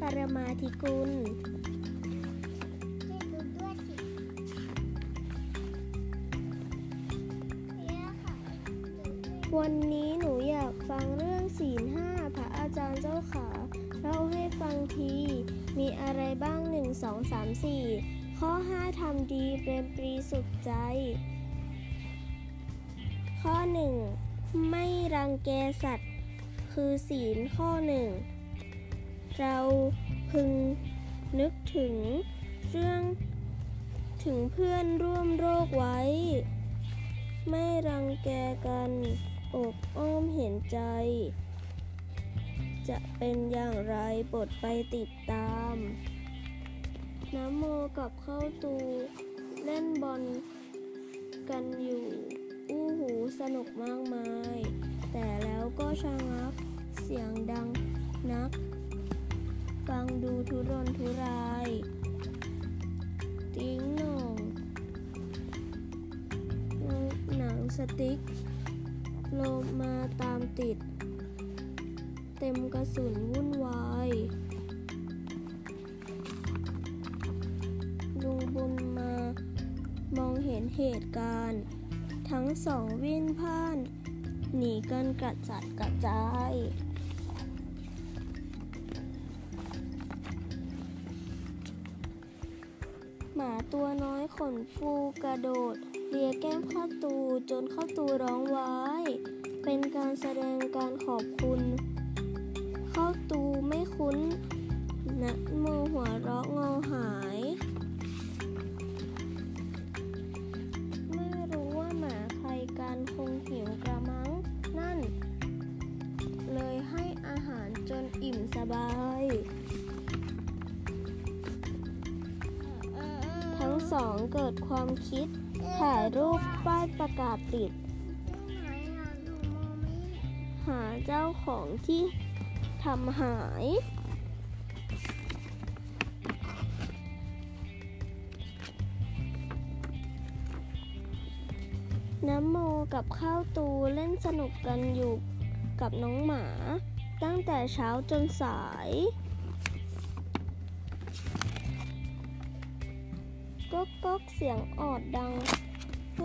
ปรมาธิกุลวันนี้หนูอยากฟังเรื่องศีลห้าพระอาจารย์เจ้าขาเล่าให้ฟังที มีอะไรบ้างหนึ่งสองสามสี่ข้อห้าทำดีเปรมปรีสุขใจ ข้อหนึ่งไม่รังแกสัตว์ คือศีลข้อหนึ่ง เราพึงนึกถึงเรื่องถึงเพื่อนร่วมโรคไว้ ไม่รังแกกันอบอ้อมเห็นใจ จะเป็นอย่างไรบทไปติดตาม น้ำโมกับเข้าตู เล่นบอลกันอยู่ อู้หูสนุกมากมาย แต่แล้วก็ชะงักเสียงดังนัก ฟังดูทุรนทุราย ติ้งหน่องหนังสติ๊กโลมาตามติด เต็มกระสุนวุ่นวายลุงบุญมามองเห็นเหตุการณ์ ทั้งสองวิ่งพ่าน หนีกันกระจัดกระจาย หมาตัวน้อยขนฟูกระโดดเลียแก้มข้าตูจนข้าตูร้องไว้เป็นการแสดงการขอบคุณข้าตูไม่คุ้นนะโมหัวเราะงอหายไม่รู้ว่าหมาใครกันคงหิวกระมังนั่น เลยให้อาหารจนอิ่มสบาย งสองเกิดความคิด ถ่ายรูปป้ายประกาศติด หาเจ้าของที่ทำหายน้ำโมกับข้าวตูเล่นสนุกกันอยู่กับน้องหมา ตั้งแต่เช้าจนสาย ก๊อกก๊กเสียงออดดัง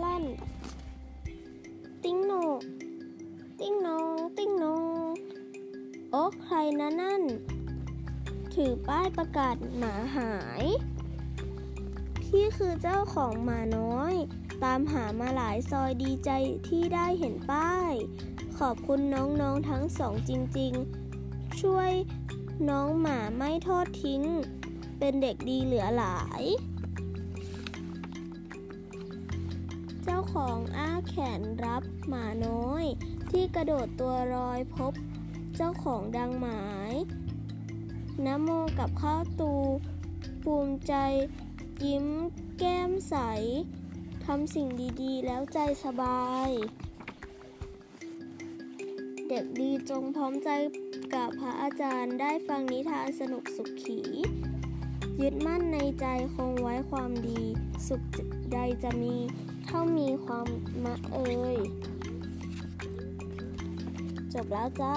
ลั่น ติ้งโหนติ้งนองติ้งนองโอ้ใครนะนั่น ถือป้ายประกาศหมาหาย พี่คือเจ้าของหมาน้อย ตามหามาหลายซอยดีใจที่ได้เห็นป้าย ขอบคุณน้องๆทั้งสองจริงๆ ช่วยน้องหมาไม่ทอดทิ้ง เป็นเด็กดีเหลือหลาย จ้าของอ้าแขนรับหมาน้อย ที่กระโดดตัวลอยพบ เจ้าของดังหมายนโมกับข้าวตู ภูมิใจ ยิ้มแก้มใสทำสิ่งดีๆ แล้วใจสบาย เด็กดีจงพร้อมใจกับพระอาจารย์ได้ฟังนิทานสนุกสุขขี ยึดมั่นในใจคงไว้ความดี สุขใดจะมี เท่ามีความมะเอ่ย จบแล้วจ้า